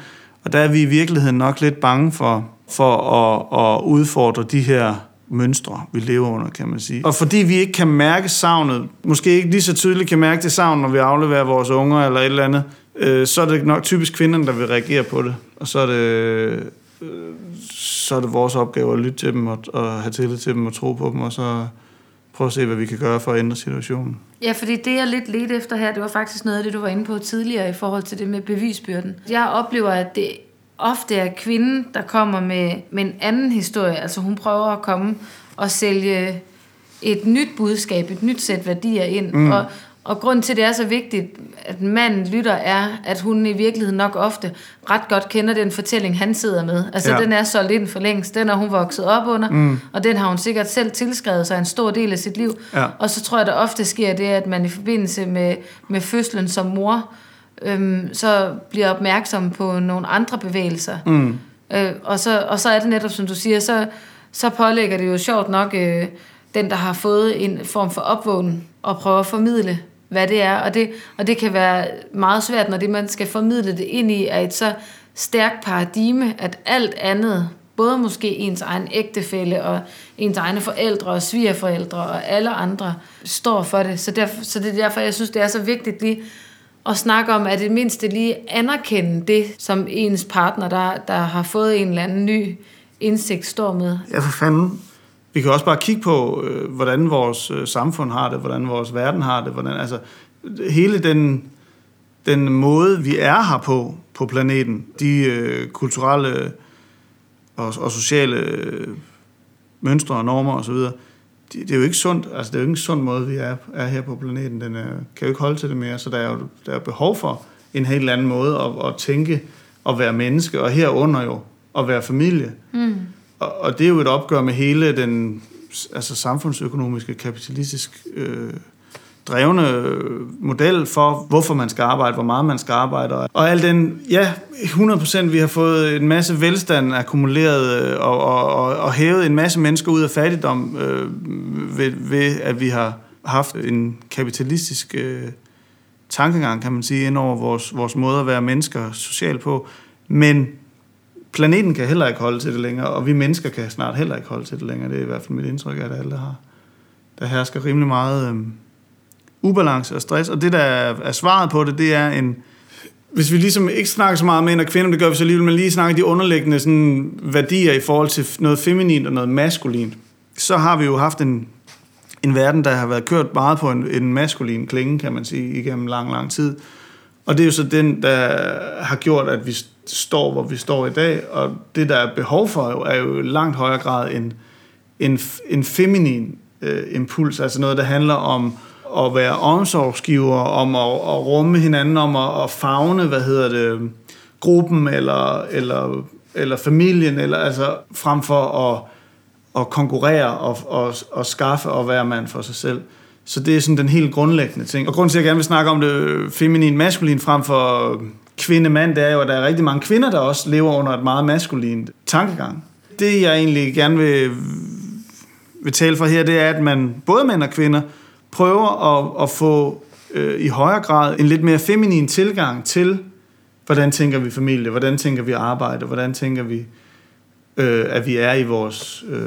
Og der er vi i virkeligheden nok lidt bange for, for at, at udfordre de her mønstre, vi lever under, kan man sige. Og fordi vi ikke kan mærke savnet, måske ikke lige så tydeligt kan mærke det savn, når vi afleverer vores unger eller et eller andet, øh, så er det nok typisk kvinderne, der vil reagere på det. Og så er det, øh, så er det vores opgave at lytte til dem og, og have tillid til dem og tro på dem, og så prøve at se, hvad vi kan gøre for at ændre situationen. Ja, fordi det, jeg lidt ledte efter her, det var faktisk noget af det, du var inde på tidligere i forhold til det med bevisbyrden. Jeg oplever, at det ofte er kvinden, der kommer med, med en anden historie. Altså hun prøver at komme og sælge et nyt budskab, et nyt sæt værdier ind. Mm. Og, og grund til, at det er så vigtigt, at manden lytter, er, at hun i virkeligheden nok ofte ret godt kender den fortælling, han sidder med. Altså, ja. den er solgt ind for længst. Den er hun vokset op under, mm. og den har hun sikkert selv tilskrevet sig en stor del af sit liv. Ja. Og så tror jeg, der ofte sker det, at man i forbindelse med, med fødslen som mor, øhm, så bliver opmærksom på nogle andre bevægelser. Mm. Øh, og, så, og så er det netop, som du siger, så, så pålægger det jo sjovt nok øh, den, der har fået en form for opvågen, og prøver at formidle, hvad det er. Og det, og det kan være meget svært, når det, man skal formidle det ind i, er et så stærkt paradigme, at alt andet, både måske ens egen ægtefælle og ens egne forældre og svigerforældre og alle andre, står for det. Så, derfor, så det er derfor, jeg synes, det er så vigtigt lige og snakke om, at det mindste lige anerkende det, som ens partner, der, der har fået en eller anden ny indsigt, står med. Ja, for fanden. Vi kan også bare kigge på, øh, hvordan vores øh, samfund har det, hvordan vores verden har det, hvordan, altså hele den, den måde, vi er her på, på planeten, de øh, kulturelle og, og sociale øh, mønstre og normer osv., det, det er jo ikke sundt. Altså, det er jo ikke en sund måde, vi er, er her på planeten. Den er, kan jo ikke holde til det mere, så der er jo der er behov for en helt anden måde at, at tænke og være menneske, og herunder jo at være familie. Mm. Og, og det er jo et opgør med hele den altså samfundsøkonomiske, kapitalistisk øh, drevne øh, model for, hvorfor man skal arbejde, hvor meget man skal arbejde. Og al den, ja, 100% vi har fået en masse velstand akkumuleret øh, og, og, og, og hævet en masse mennesker ud af fattigdom øh, ved, ved, at vi har haft en kapitalistisk øh, tankegang, kan man sige, ind over vores, vores måde at være mennesker socialt på. Men planeten kan heller ikke holde til det længere, og vi mennesker kan snart heller ikke holde til det længere. Det er i hvert fald mit indtryk, at alle har. Der hersker rimelig meget øh, ubalance og stress, og det, der er svaret på det, det er en... Hvis vi ligesom ikke snakker så meget om mænd og kvinder, det gør vi så alligevel, men lige snakker de underliggende sådan, værdier i forhold til noget feminint og noget maskulint, så har vi jo haft en, en verden, der har været kørt meget på en, en maskulin klinge, kan man sige, igennem lang, lang tid. Og det er jo så den, der har gjort, at vi står, hvor vi står i dag, og det, der er behov for, er jo langt højere grad en, en, en feminin øh, impuls, altså noget, der handler om at være omsorgsgiver, om at, at rumme hinanden, om at, at fagne, hvad hedder det, gruppen eller, eller, eller familien, eller altså frem for at, at konkurrere og, og, og skaffe og være mand for sig selv. Så det er sådan den helt grundlæggende ting. Og grunden til, at jeg gerne vil snakke om det øh, feminin maskulin frem for kvinde-mand, det er jo, at der er rigtig mange kvinder, der også lever under et meget maskulint tankegang. Det, jeg egentlig gerne vil, vil tale for her, det er, at man, både mænd og kvinder, prøver at, at få øh, i højere grad en lidt mere feminin tilgang til, hvordan tænker vi familie, hvordan tænker vi arbejde, hvordan tænker vi, øh, at vi er i vores øh,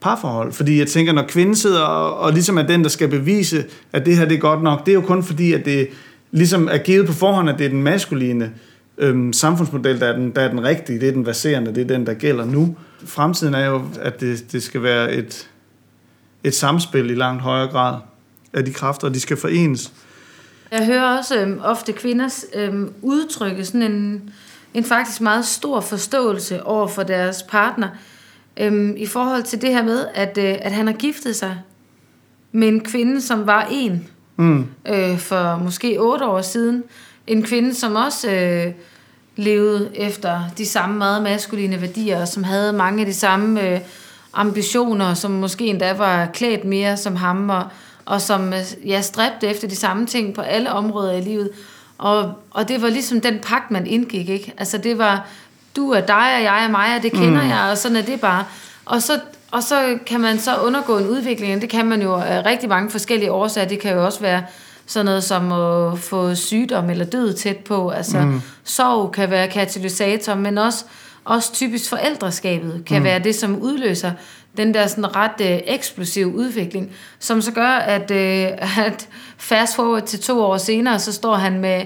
parforhold. Fordi jeg tænker, når kvinden sidder og, og ligesom er den, der skal bevise, at det her det er godt nok, det er jo kun fordi, at det ligesom er givet på forhånd, at det er den maskuline øhm, samfundsmodel, der er, den, der er den rigtige, det er den baserende, det er den, der gælder nu. Fremtiden er jo, at det, det skal være et, et samspil i langt højere grad af de kræfter, og de skal forenes. Jeg hører også øhm, ofte kvinders øhm, udtrykke sådan en, en faktisk meget stor forståelse over for deres partner, øhm, i forhold til det her med, at, øh, at han har giftet sig med en kvinde, som var en, mm. øh, for måske otte år siden. En kvinde, som også øh, levede efter de samme meget maskuline værdier, som havde mange af de samme øh, ambitioner, som måske endda var klædt mere som ham, og, og som øh, ja, stræbte efter de samme ting på alle områder i livet. Og, og det var ligesom den pagt, man indgik, ikke? Altså det var, du er dig, og jeg er mig, og det kender mm. jeg, og sådan er det bare. Og så, og så kan man så undergå en udvikling, det kan man jo af rigtig mange forskellige årsager. Det kan jo også være sådan noget som at få sygdom eller død tæt på. Altså mm. sorg kan være katalysator, men også, også typisk forældreskabet kan mm. være det, som udløser den der sådan ret øh, eksplosiv udvikling, som så gør, at, øh, at fast forward til to år senere, så står han med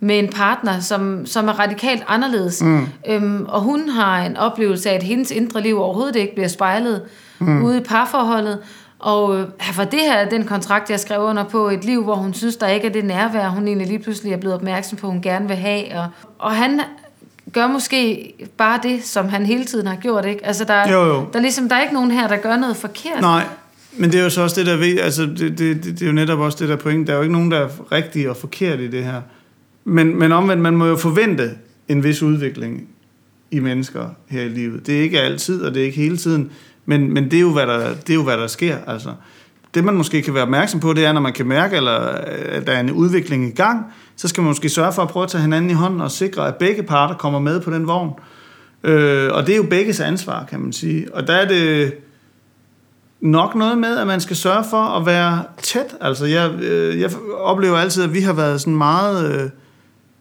med en partner, som, som er radikalt anderledes. Mm. Øhm, og hun har en oplevelse af, at hendes indre liv overhovedet ikke bliver spejlet mm. ude i parforholdet. Og øh, for det her den kontrakt, jeg skrev under på, et liv, hvor hun synes, der ikke er det nærvær, hun egentlig lige pludselig er blevet opmærksom på, hun gerne vil have. Og, og han gør måske bare det, som han hele tiden har gjort. Ikke? Altså, der, jo, jo. Der, ligesom, der er ikke nogen her, der gør noget forkert. Nej, men det er jo så også det, der ved, altså, det, det, det, det er jo netop også det der point. Der er jo ikke nogen, der er rigtig og forkert i det her. Men, men omvendt, man må jo forvente en vis udvikling i mennesker her i livet. Det er ikke altid, og det er ikke hele tiden, men, men det, er jo, hvad der, det er jo, hvad der sker. Altså. Det, man måske kan være opmærksom på, det er, når man kan mærke, eller, at der er en udvikling i gang, så skal man måske sørge for at prøve at tage hinanden i hånden og sikre, at begge parter kommer med på den vogn. Øh, og det er jo begges ansvar, kan man sige. Og der er det nok noget med, at man skal sørge for at være tæt. Altså, jeg, øh, jeg oplever altid, at vi har været sådan meget... Øh,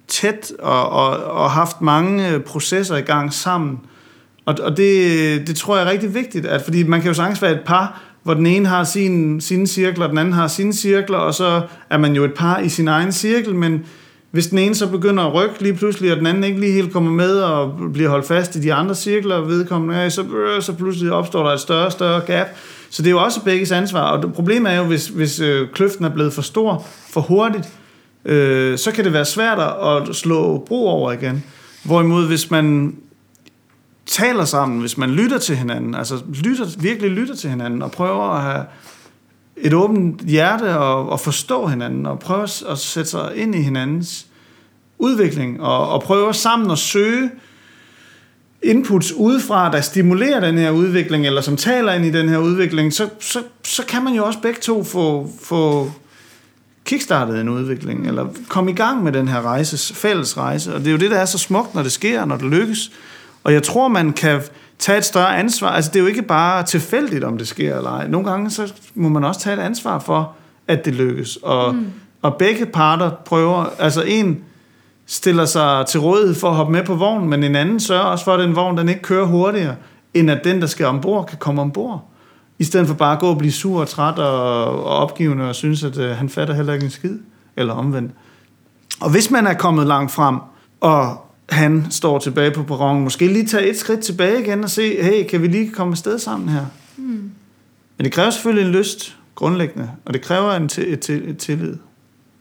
tæt og, og, og haft mange øh, processer i gang sammen. Og, og det, det tror jeg er rigtig vigtigt, at, fordi man kan jo sagtens være et par, hvor den ene har sin, sine cirkler, og den anden har sine cirkler, og så er man jo et par i sin egen cirkel, men hvis den ene så begynder at rykke lige pludselig, og den anden ikke lige helt kommer med og bliver holdt fast i de andre cirkler, vedkommende er, så, øh, så pludselig opstår der et større og større gap. Så det er jo også begges ansvar, og problemet er jo, hvis, hvis øh, kløften er blevet for stor, for hurtigt, øh, så kan det være svært at slå bro over igen. Hvorimod hvis man taler sammen, hvis man lytter til hinanden, altså lytter, virkelig lytter til hinanden og prøver at have et åbent hjerte og, og forstå hinanden og prøve at sætte sig ind i hinandens udvikling og, og prøve sammen at søge inputs udefra, der stimulerer den her udvikling, eller som taler ind i den her udvikling, så, så, så kan man jo også begge to få, få kickstartede en udvikling, eller kom i gang med den her rejse, fælles rejse. Og det er jo det, der er så smukt, når det sker, når det lykkes. Og jeg tror, man kan tage et større ansvar. Altså, det er jo ikke bare tilfældigt, om det sker eller ej. Nogle gange så må man også tage et ansvar for, at det lykkes. Og, mm. og begge parter prøver, altså en stiller sig til rådighed for at hoppe med på vognen, men en anden sørger også for, at den vogn den ikke kører hurtigere, end at den, der skal ombord, kan komme ombord. I stedet for bare at gå og blive sur og træt og, og opgivende og synes, at øh, han fatter heller ikke en skid. Eller omvendt. Og hvis man er kommet langt frem, og han står tilbage på perronen, måske lige tage et skridt tilbage igen og se, hey, kan vi lige komme afsted sammen her? Mm. Men det kræver selvfølgelig en lyst, grundlæggende, og det kræver en t- et, et tillid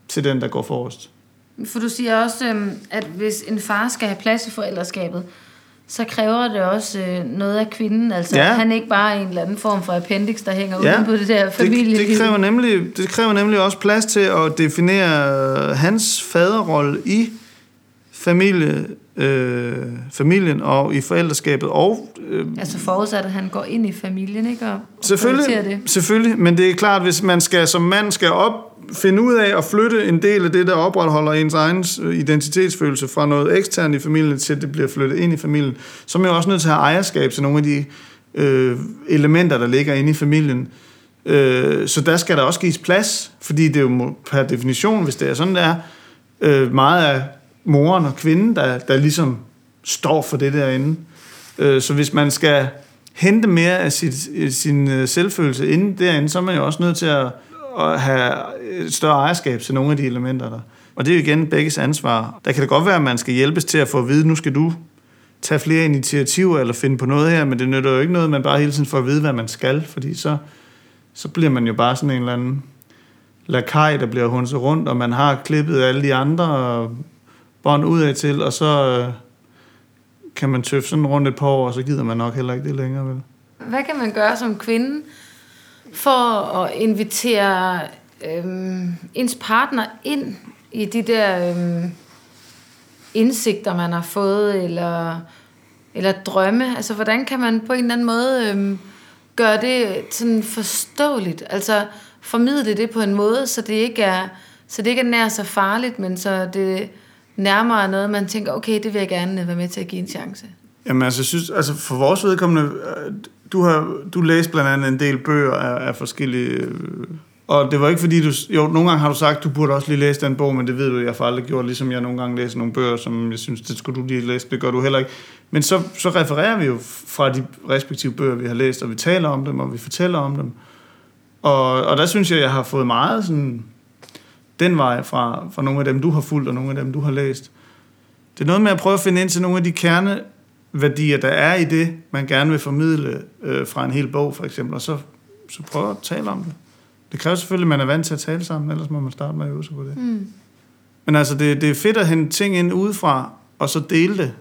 til den, der går forrest. For du siger også, øhm, at hvis en far skal have plads i forældreskabet, så kræver det også øh, noget af kvinden. Altså, Ja. han er ikke bare en eller anden form for appendix, der hænger Ja, uden på det der det, familieliv. det, kræver nemlig, det kræver nemlig også plads til at definere hans faderrolle i familie, øh, familien og i forældreskabet. Og, øh, Altså forudsat, at han går ind i familien, ikke? Og, og selvfølgelig, prioriterer det. selvfølgelig, men det er klart, hvis man skal som mand skal op, finde ud af at flytte en del af det, der opretholder ens egen øh, identitetsfølelse fra noget eksternt i familien til, at det bliver flyttet ind i familien, så er man jo også nødt til at have ejerskab til nogle af de øh, elementer, der ligger inde i familien. Øh, så der skal der også gives plads, fordi det er jo per definition, hvis det er sådan, det er, øh, meget af moren og kvinden, der, der ligesom står for det derinde. Øh, så hvis man skal hente mere af sit, øh, sin øh, selvfølelse inde derinde, så er man jo også nødt til at, at have et større ejerskab til nogle af de elementer der. Og det er jo igen begges ansvar. Der kan det godt være, at man skal hjælpes til at få at vide, nu skal du tage flere initiativer eller finde på noget her, men det nytter jo ikke noget, man bare hele tiden får at vide, hvad man skal, fordi så, så bliver man jo bare sådan en eller anden lakaj, der bliver hunset rundt, og man har klippet alle de andre bånd ud af til, og så øh, kan man tøffe sådan rundt et par år, og så gider man nok heller ikke det længere, vel? Hvad kan man gøre som kvinde for at invitere øhm, ens partner ind i de der øhm, indsigter, man har fået, eller, eller drømme? Altså, hvordan kan man på en eller anden måde øhm, gøre det sådan forståeligt? Altså, formidle det på en måde, så det ikke er, så det ikke er nær så farligt, men så det nærmere er noget, man tænker, okay, det vil jeg gerne være med til at give en chance. Jamen altså, jeg synes, altså for vores vedkommende, øh, du har du læst blandt andet en del bøger af, af forskellige... Øh, og det var ikke fordi, du... Jo, nogle gange har du sagt, du burde også lige læse den bog, men det ved du, jeg har aldrig gjort, ligesom jeg nogle gange læser nogle bøger, som jeg synes, det skulle du lige læse, det gør du heller ikke. Men så, så refererer vi jo fra de respektive bøger, vi har læst, og vi taler om dem, og vi fortæller om dem. Og, og der synes jeg, jeg har fået meget sådan den vej fra, fra nogle af dem, du har fulgt, og nogle af dem, du har læst. Det er noget med at prøve at finde ind til nogle af de kerne kerneværdier, der er i det, man gerne vil formidle øh, fra en hel bog, for eksempel, og så, så prøve at tale om det. Det kræver selvfølgelig, at man er vant til at tale sammen, ellers må man starte med at øve sig på det. Mm. Men altså, det, det er fedt at hente ting ind udefra, og så dele det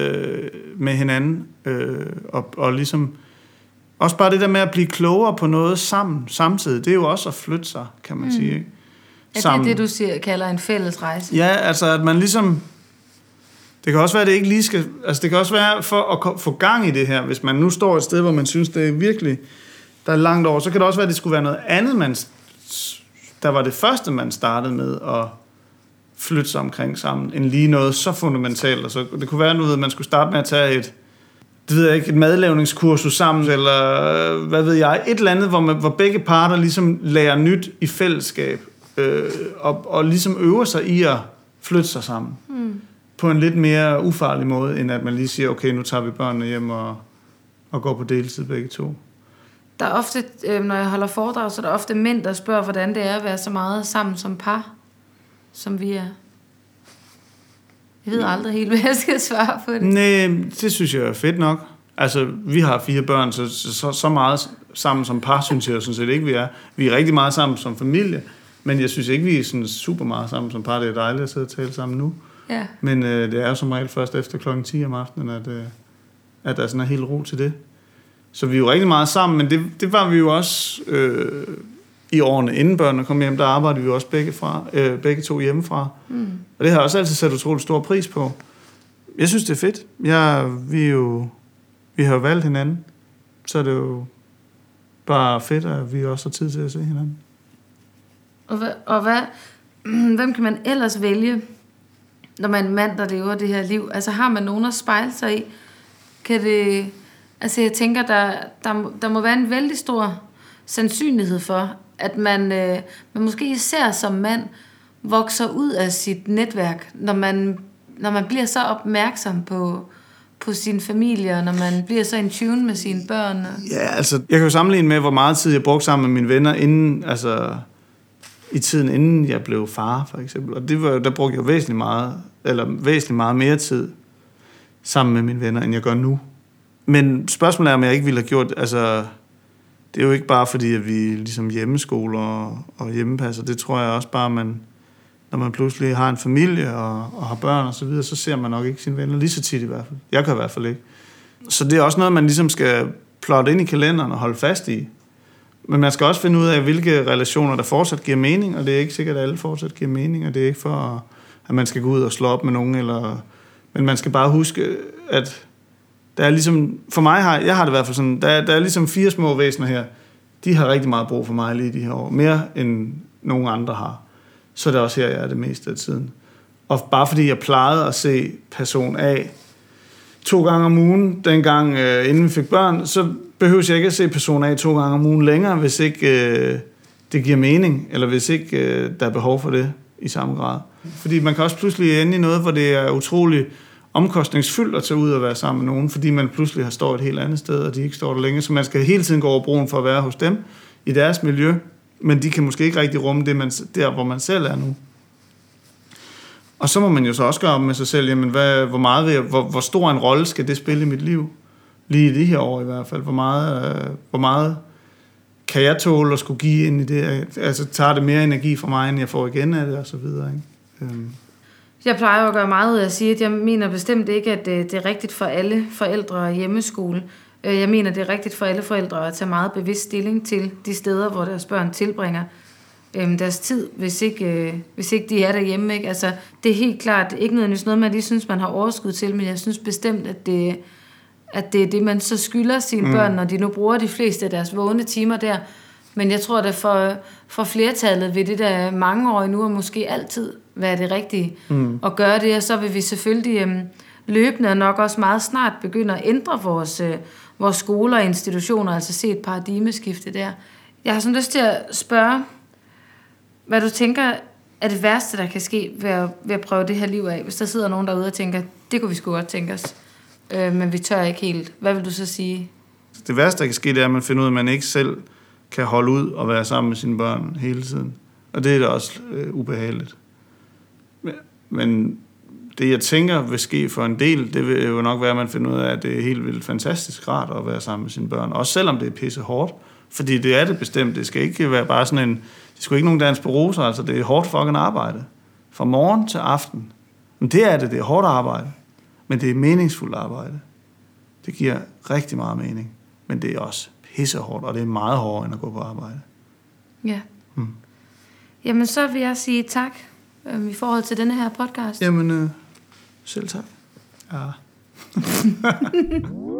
øh, med hinanden, øh, og, og ligesom... Også bare det der med at blive klogere på noget sammen, samtidig, det er jo også at flytte sig, kan man mm. sige. Ikke? Er det det, du siger, kalder en fælles rejse? Ja, altså at man ligesom... Det kan også være, at det ikke lige skal... Altså det kan også være for at få gang i det her, hvis man nu står et sted, hvor man synes, det er virkelig... Der er langt over, så kan det også være, at det skulle være noget andet, man... Der var det første, man startede med at flytte sig omkring sammen, end lige noget så fundamentalt. Altså, det kunne være noget, at man skulle starte med at tage et, det ved jeg ikke, et madlavningskursus sammen, eller øh, hvad ved jeg, et eller andet, hvor, man, hvor begge parter ligesom lærer nyt i fællesskab, øh, og, og ligesom øver sig i at flytte sig sammen. Mm. På en lidt mere ufarlig måde, end at man lige siger, okay, nu tager vi børnene hjem og, og går på deltid begge to. Der er ofte, øh, når jeg holder foredrag, så er der ofte mænd, der spørger, hvordan det er at være så meget sammen som par, som vi er. Jeg ved aldrig helt, hvad jeg skal svare på det. Nej, det synes jeg er fedt nok. Altså, vi har fire børn, så, så, så meget sammen som par, synes jeg sådan set ikke, vi er. Vi er rigtig meget sammen som familie, men jeg synes ikke, vi er sådan super meget sammen som par. Det er dejligt at sidde og tale sammen nu. Ja. Men øh, det er jo som regel først efter klokken 10 om aftenen, at, øh, at der sådan er helt ro til det. Så vi er jo rigtig meget sammen, men det, det var vi jo også øh, i årene inden børnene kom hjem. Der arbejdede vi jo også begge, fra, øh, begge to hjemmefra. Mm. Og det har jeg også altid sat utrolig stor pris på. Jeg synes, det er fedt. Jeg, vi, er jo, vi har jo valgt hinanden, så er det jo bare fedt, at vi også har tid til at se hinanden. Og, hvad, og hvad, [clears throat] hvem kan man ellers vælge, når man er en mand, der lever det her liv? Altså har man nogen at spejle sig i? Kan det... Altså jeg tænker, der, der, der må være en vældig stor sandsynlighed for, at man, øh, man måske især som mand vokser ud af sit netværk, når man, når man bliver så opmærksom på, på sin familie, og når man bliver så in tune med sine børn. Og... Ja, altså, jeg kan jo sammenligne med, hvor meget tid jeg brugte sammen med mine venner, inden, altså, i tiden inden jeg blev far, for eksempel. Og det var, der brugte jeg væsentligt meget, eller væsentligt meget mere tid sammen med mine venner, end jeg gør nu. Men spørgsmålet er, om jeg ikke ville have gjort, altså, det er jo ikke bare fordi, at vi ligesom hjemmeskoler og, og hjemmepasser. Det tror jeg også bare, man, når man pludselig har en familie og, og har børn og så videre, så ser man nok ikke sine venner lige så tit i hvert fald. Jeg kan i hvert fald ikke. Så det er også noget, man ligesom skal plotte ind i kalenderen og holde fast i. Men man skal også finde ud af, hvilke relationer, der fortsat giver mening, og det er ikke sikkert, at alle fortsat giver mening, og det er ikke for, at man skal gå ud og slå op med nogen, eller, men man skal bare huske, at der er ligesom, for mig har, jeg har det i hvert fald sådan, der, der er ligesom fire små væsener her, de har rigtig meget brug for mig lige de her år, mere end nogen andre har. Så er det også her, jeg er det meste af tiden. Og bare fordi jeg plejede at se person A to gange om ugen, dengang øh, inden vi fik børn, så behøver jeg ikke at se person A to gange om ugen længere, hvis ikke øh, det giver mening, eller hvis ikke øh, der er behov for det i samme grad. Fordi man kan også pludselig ende i noget, hvor det er utrolig omkostningsfyldt at tage ud og være sammen med nogen, fordi man pludselig har stået et helt andet sted, og de ikke står der længe, så man skal hele tiden gå over broen for at være hos dem i deres miljø, men de kan måske ikke rigtig rumme det, man, der, hvor man selv er nu. Og så må man jo så også gøre op med sig selv, jamen, hvad, hvor, meget jeg, hvor, hvor stor en rolle skal det spille i mit liv? Lige i det her år i hvert fald. Hvor meget, øh, hvor meget kan jeg tåle at skulle give ind i det? Altså tager det mere energi fra mig, end jeg får igen af det, og så videre. Ikke? Øhm. Jeg plejer at gøre meget ud af at sige, at jeg mener bestemt ikke, at det, det er rigtigt for alle forældre hjemmeskole. Øh, jeg mener, det er rigtigt for alle forældre at tage meget bevidst stilling til de steder, hvor deres børn tilbringer øhm, deres tid, hvis ikke, øh, hvis ikke de er derhjemme. Ikke? Altså, det er helt klart ikke nødvendigvis noget, man lige synes, man har overskud til, men jeg synes bestemt, at det, at det er det, man så skylder sine mm. børn, når de nu bruger de fleste af deres vågne timer der. Men jeg tror, at for, for flertallet vil det der mange år nu, og måske altid være det rigtige mm. at gøre det, og så vil vi selvfølgelig øhm, løbende og nok også meget snart begynde at ændre vores, øh, vores skoler og institutioner, altså se et paradigmeskifte der. Jeg har sådan lyst til at spørge, hvad du tænker er det værste, der kan ske ved at, ved at prøve det her liv af? Hvis der sidder nogen derude og tænker, det kunne vi sgu godt tænke os, øh, men vi tør ikke helt. Hvad vil du så sige? Det værste, der kan ske, det er, at man finder ud af, at man ikke selv kan holde ud og være sammen med sine børn hele tiden. Og det er da også øh, ubehageligt. Men det, jeg tænker vil ske for en del, det vil jo nok være, at man finder ud af, at det er helt vildt fantastisk rart at være sammen med sine børn. Også selvom det er pisse hårdt. Fordi det er det bestemt. Det skal ikke være bare sådan en... Det skal ikke nogen dans på roser, altså det er hårdt fucking arbejde. Fra morgen til aften. Men det er det, det er hårdt arbejde. Men det er meningsfuldt arbejde. Det giver rigtig meget mening. Men det er også pissehårdt, og det er meget hårdere end at gå på arbejde. Ja. Hmm. Jamen, så vil jeg sige tak øh, i forhold til denne her podcast. Jamen, øh, selv tak. Ja. [laughs]